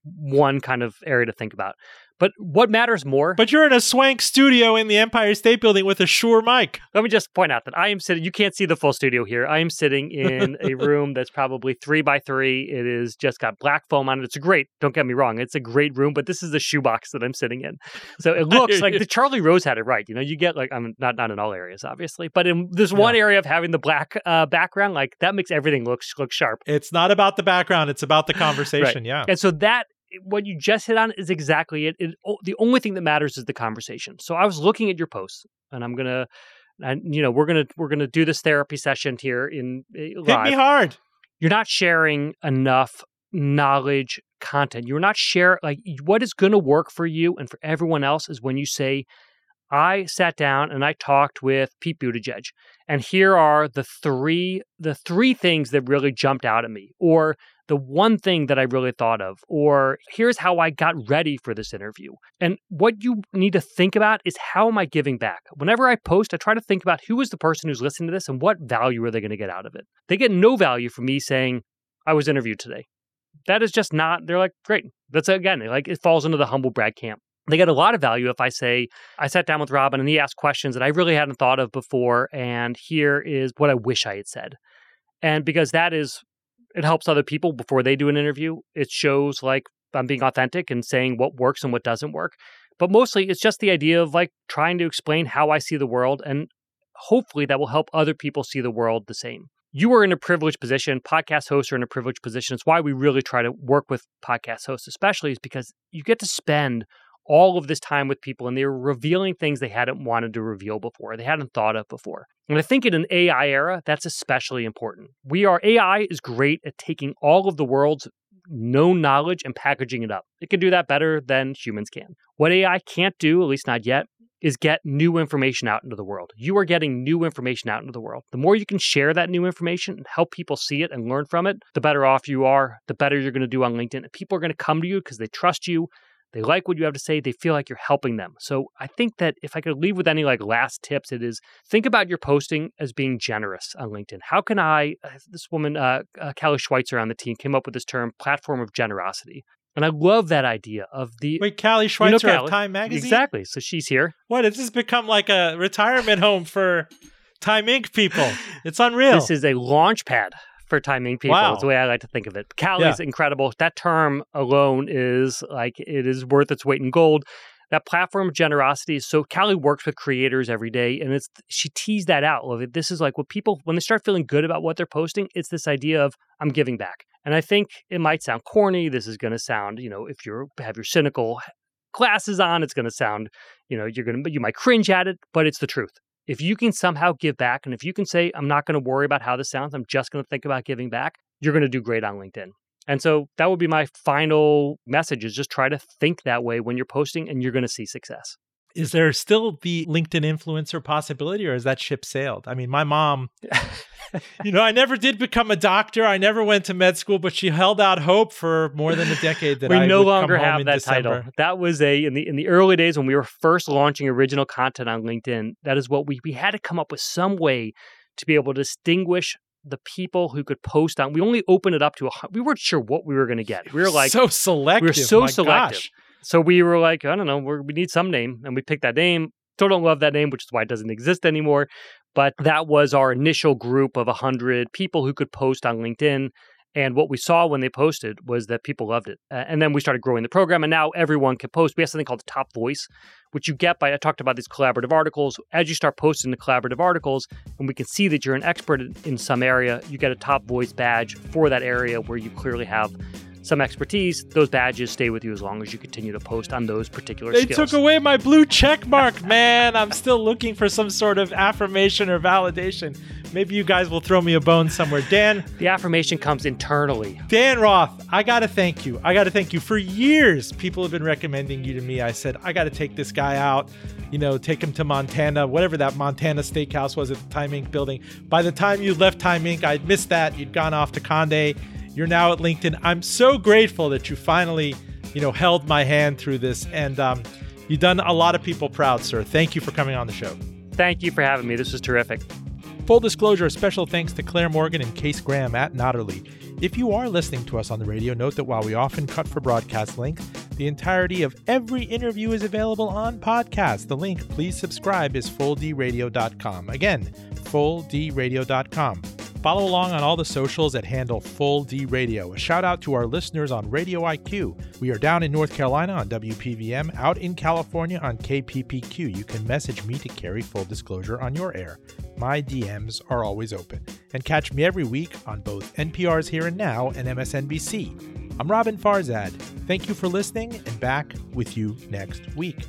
one kind of area to think about. But what matters more? But you're in a swank studio in the Empire State Building with a Shure mic. Let me just point out that I am sitting. You can't see the full studio here. I am sitting in a room that's probably three by three. It is just got black foam on it. It's great. Don't get me wrong. It's a great room. But this is the shoebox that I'm sitting in. So it looks like the Charlie Rose had it right. You know, you get like I'm not not in all areas, obviously, but in this one area of having the black uh, background, like that makes everything look look sharp. It's not about the background. It's about the conversation. right. Yeah. And so that what you just hit on is exactly it. it. The only thing that matters is the conversation. So I was looking at your posts, and I'm gonna, and you know, we're gonna we're gonna do this therapy session here in live. Hit me hard. You're not sharing enough knowledge content. You're not share like what is going to work for you and for everyone else is when you say, I sat down and I talked with Pete Buttigieg, and here are the three the three things that really jumped out at me, or the one thing that I really thought of, or here's how I got ready for this interview. And what you need to think about is how am I giving back? Whenever I post, I try to think about who is the person who's listening to this and what value are they going to get out of it. They get no value from me saying, I was interviewed today. That is just not, they're like, great. That's again, like it falls into the humble brag camp. They get a lot of value if I say, I sat down with Roben and he asked questions that I really hadn't thought of before. And here is what I wish I had said. And because that is it helps other people before they do an interview. It shows like I'm being authentic and saying what works and what doesn't work. But mostly it's just the idea of like trying to explain how I see the world and hopefully that will help other people see the world the same. You are in a privileged position. Podcast hosts are in a privileged position. It's why we really try to work with podcast hosts, especially is because you get to spend all of this time with people and they were revealing things they hadn't wanted to reveal before, they hadn't thought of before. And I think in an AI era, that's especially important. We are, AI is great at taking all of the world's known knowledge and packaging it up. It can do that better than humans can. What AI can't do, at least not yet, is get new information out into the world. You are getting new information out into the world. The more you can share that new information and help people see it and learn from it, the better off you are, the better you're going to do on LinkedIn. And people are going to come to you because they trust you. They like what you have to say. They feel like you're helping them. So I think that if I could leave with any like last tips, it is think about your posting as being generous on LinkedIn. How can I? Uh, this woman, uh, uh, Callie Schweitzer on the team, came up with this term, platform of generosity. And I love that idea of the wait, Callie Schweitzer you know, Callie, of Time Magazine. Exactly. So she's here. What? Has this become like a retirement home for Time Inc. people? It's unreal. This is a launch pad for Time Inc. people. Wow. It's the way I like to think of it. Callie's yeah. incredible. That term alone is like it is worth its weight in gold. that platform of generosity is so Callie works with creators every day and it's she teased that out. This is like what people when they start feeling good about what they're posting, it's this idea of I'm giving back. And I think it might sound corny. This is going to sound, you know, if you have your cynical glasses on, it's going to sound, you know, you're going to, you might cringe at it, but it's the truth. If you can somehow give back and if you can say, I'm not going to worry about how this sounds, I'm just going to think about giving back, you're going to do great on LinkedIn. And so that would be my final message is just try to think that way when you're posting and you're going to see success. Is there still the LinkedIn influencer possibility or has that ship sailed? I mean, my mom, you know, I never did become a doctor. I never went to med school, but she held out hope for more than a decade that we I no longer have that December. title. That was a in the in the early days when we were first launching original content on LinkedIn. That is what we we had to come up with some way to be able to distinguish the people who could post on. We only opened it up to a. We weren't sure what we were going to get. We were like so selective. We were so My selective. Gosh. So we were like, I don't know, we need some name, and we picked that name. Still don't love that name, which is why it doesn't exist anymore. But that was our initial group of 100 people who could post on LinkedIn. And what we saw when they posted was that people loved it. Uh, and then we started growing the program, and now everyone can post. We have something called the top voice, which you get by I talked about these collaborative articles. As you start posting the collaborative articles, and we can see that you're an expert in some area, you get a top voice badge for that area where you clearly have some expertise, those badges stay with you as long as you continue to post on those particular they skills. took away my blue check mark, man. I'm still looking for some sort of affirmation or validation. Maybe you guys will throw me a bone somewhere. Dan. The affirmation comes internally. Dan Roth, I got to thank you. I got to thank you. For years, people have been recommending you to me. I said, I got to take this guy out, you know, take him to Montana, whatever that Montana steakhouse was at the Time Inc. building. By the time you left Time Inc., I'd missed that. You'd gone off to Conde you're now at LinkedIn. I'm so grateful that you finally, you know, held my hand through this, and um, you've done a lot of people proud, sir. Thank you for coming on the show. Thank you for having me. This was terrific. Full disclosure, a special thanks to Claire Morgan and Case Graham at Notterly. If you are listening to us on the radio, note that while we often cut for broadcast length, the entirety of every interview is available on podcast. The link, please subscribe, is fulldradio.com. Again, fulldradio.com. Follow along on all the socials at handle Full D Radio. A shout out to our listeners on Radio IQ. We are down in North Carolina on WPVM, out in California on KPPQ. You can message me to carry full disclosure on your air. My DMs are always open. And catch me every week on both NPR's Here and Now and MSNBC. I'm Roben Farzad. Thank you for listening and back with you next week.